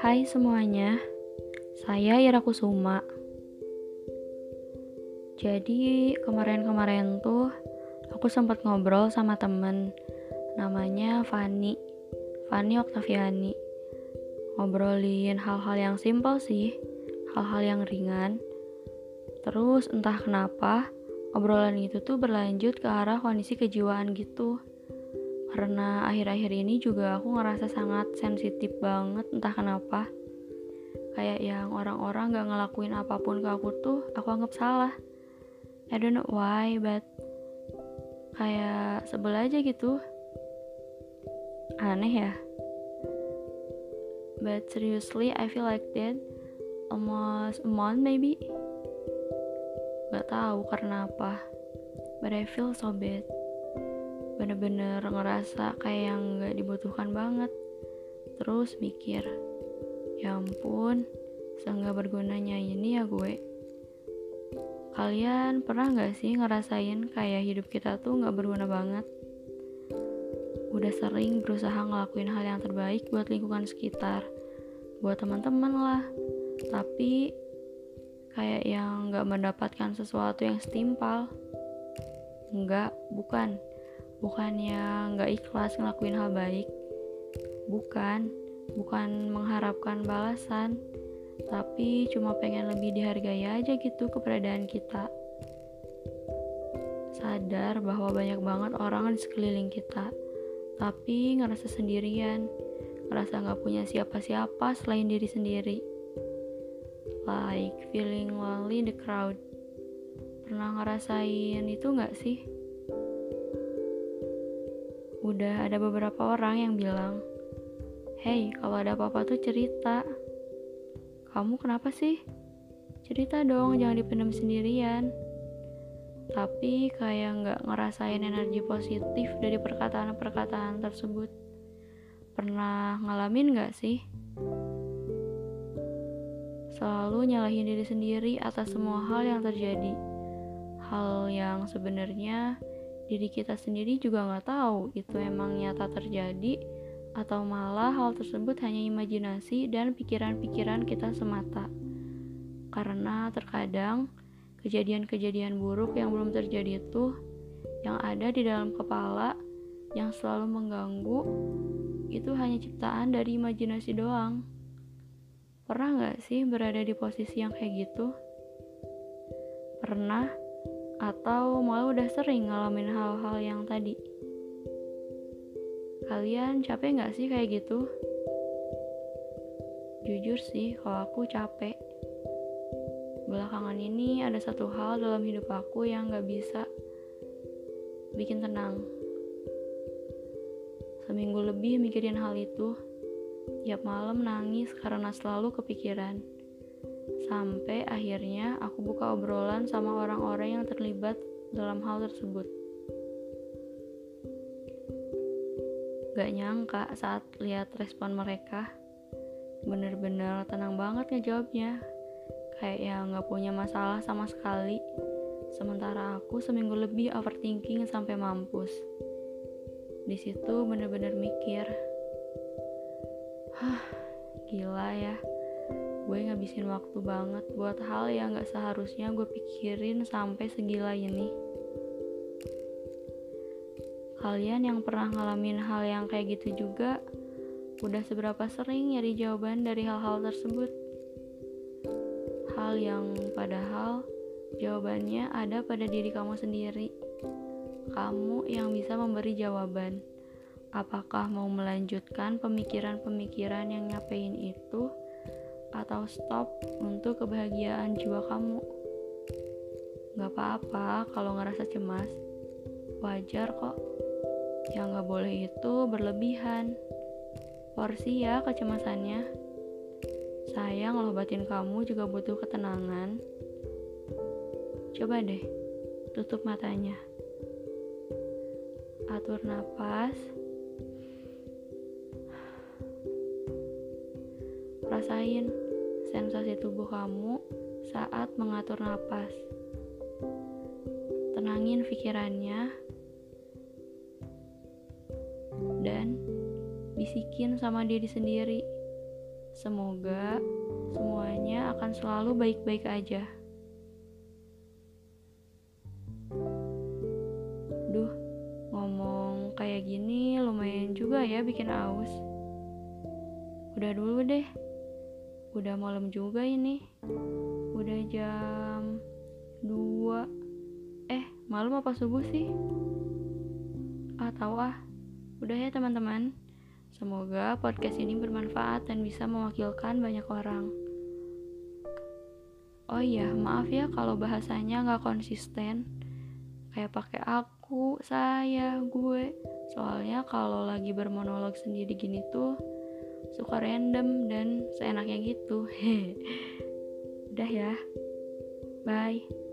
Hai semuanya, saya Ira Kusuma. Jadi kemarin-kemarin tuh aku sempat ngobrol sama temen namanya Fani, Fani Oktaviani. Ngobrolin hal-hal yang simpel sih, hal-hal yang ringan. Terus entah kenapa obrolan itu tuh berlanjut ke arah kondisi kejiwaan gitu karena akhir-akhir ini juga aku ngerasa sangat sensitif banget entah kenapa. Kayak yang orang-orang gak ngelakuin apa pun ke aku tuh aku anggap salah. I don't know why but kayak sebel aja gitu. Aneh ya. But seriously I feel like that almost a month maybe. Gak tahu karena apa but I feel so bad bener-bener ngerasa kayak yang gak dibutuhkan banget. Terus mikir ya ampun seenggak bergunanya ini ya gue. Kalian pernah gak sih ngerasain kayak hidup kita tuh gak berguna banget? Udah sering berusaha ngelakuin hal yang terbaik buat lingkungan sekitar buat teman-teman lah. Tapi kayak yang gak mendapatkan sesuatu yang setimpal. Enggak bukan bukannya nggak ikhlas ngelakuin hal baik. Bukan. Bukan mengharapkan balasan. Tapi cuma pengen lebih dihargai aja gitu keberadaan kita. Sadar bahwa banyak banget orang di sekeliling kita. Tapi ngerasa sendirian. Ngerasa nggak punya siapa-siapa selain diri sendiri. Like feeling lonely in the crowd. Pernah ngerasain itu nggak sih udah ada beberapa orang yang bilang, Hey, kalau ada apa-apa tuh cerita. Kamu kenapa sih? Cerita dong, jangan dipendam sendirian. Tapi kayak nggak ngerasain energi positif dari perkataan-perkataan tersebut. Pernah ngalamin nggak sih? Selalu nyalahin diri sendiri atas semua hal yang terjadi. Hal yang sebenarnya diri kita sendiri juga nggak tahu itu emang nyata terjadi atau malah hal tersebut hanya imajinasi dan pikiran-pikiran kita semata. Karena terkadang kejadian-kejadian buruk yang belum terjadi itu yang ada di dalam kepala yang selalu mengganggu itu hanya ciptaan dari imajinasi doang. Pernah nggak sih berada di posisi yang kayak gitu? Pernah atau malah udah sering ngalamin hal-hal yang tadi? Kalian capek gak sih kayak gitu? Jujur sih, kalau aku capek. Belakangan ini ada satu hal dalam hidup aku yang gak bisa bikin tenang. Seminggu lebih mikirin hal itu, tiap malam nangis karena selalu kepikiran. Sampai akhirnya aku buka obrolan sama orang-orang yang terlibat dalam hal tersebut. Gak nyangka saat lihat respon mereka, bener-bener tenang banget ngejawabnya. Kayak ya gak punya masalah sama sekali. Sementara aku seminggu lebih overthinking sampai mampus. Di situ bener-bener mikir, hah, gila ya gue ngabisin waktu banget buat hal yang gak seharusnya gue pikirin sampai segila ini. Kalian yang pernah ngalamin hal yang kayak gitu juga, udah seberapa sering nyari jawaban dari hal-hal tersebut? Hal yang padahal jawabannya ada pada diri kamu sendiri. Kamu yang bisa memberi jawaban. Apakah mau melanjutkan pemikiran-pemikiran yang nyapein itu? Atau stop untuk kebahagiaan jiwa kamu. Gak apa-apa kalau ngerasa cemas, wajar kok. Yang gak boleh itu berlebihan. Porsi ya kecemasannya. Sayang batin kamu juga butuh ketenangan. Coba deh, tutup matanya. Atur nafas. Rasain sensasi tubuh kamu saat mengatur napas. Tenangin pikirannya. bisikin sama diri sendiri. Semoga semuanya akan selalu baik-baik aja. Duh, ngomong kayak gini lumayan juga ya bikin aus. Udah dulu deh. Udah malam juga ini. Udah jam 2. Eh, malam apa subuh sih? Ah, tahu ah. Udah ya teman-teman. Semoga podcast ini bermanfaat dan bisa mewakilkan banyak orang. Oh iya, maaf ya kalau bahasanya nggak konsisten. Kayak pakai aku, saya, gue. Soalnya kalau lagi bermonolog sendiri gini tuh suka random dan seenaknya gitu. Udah ya. Bye.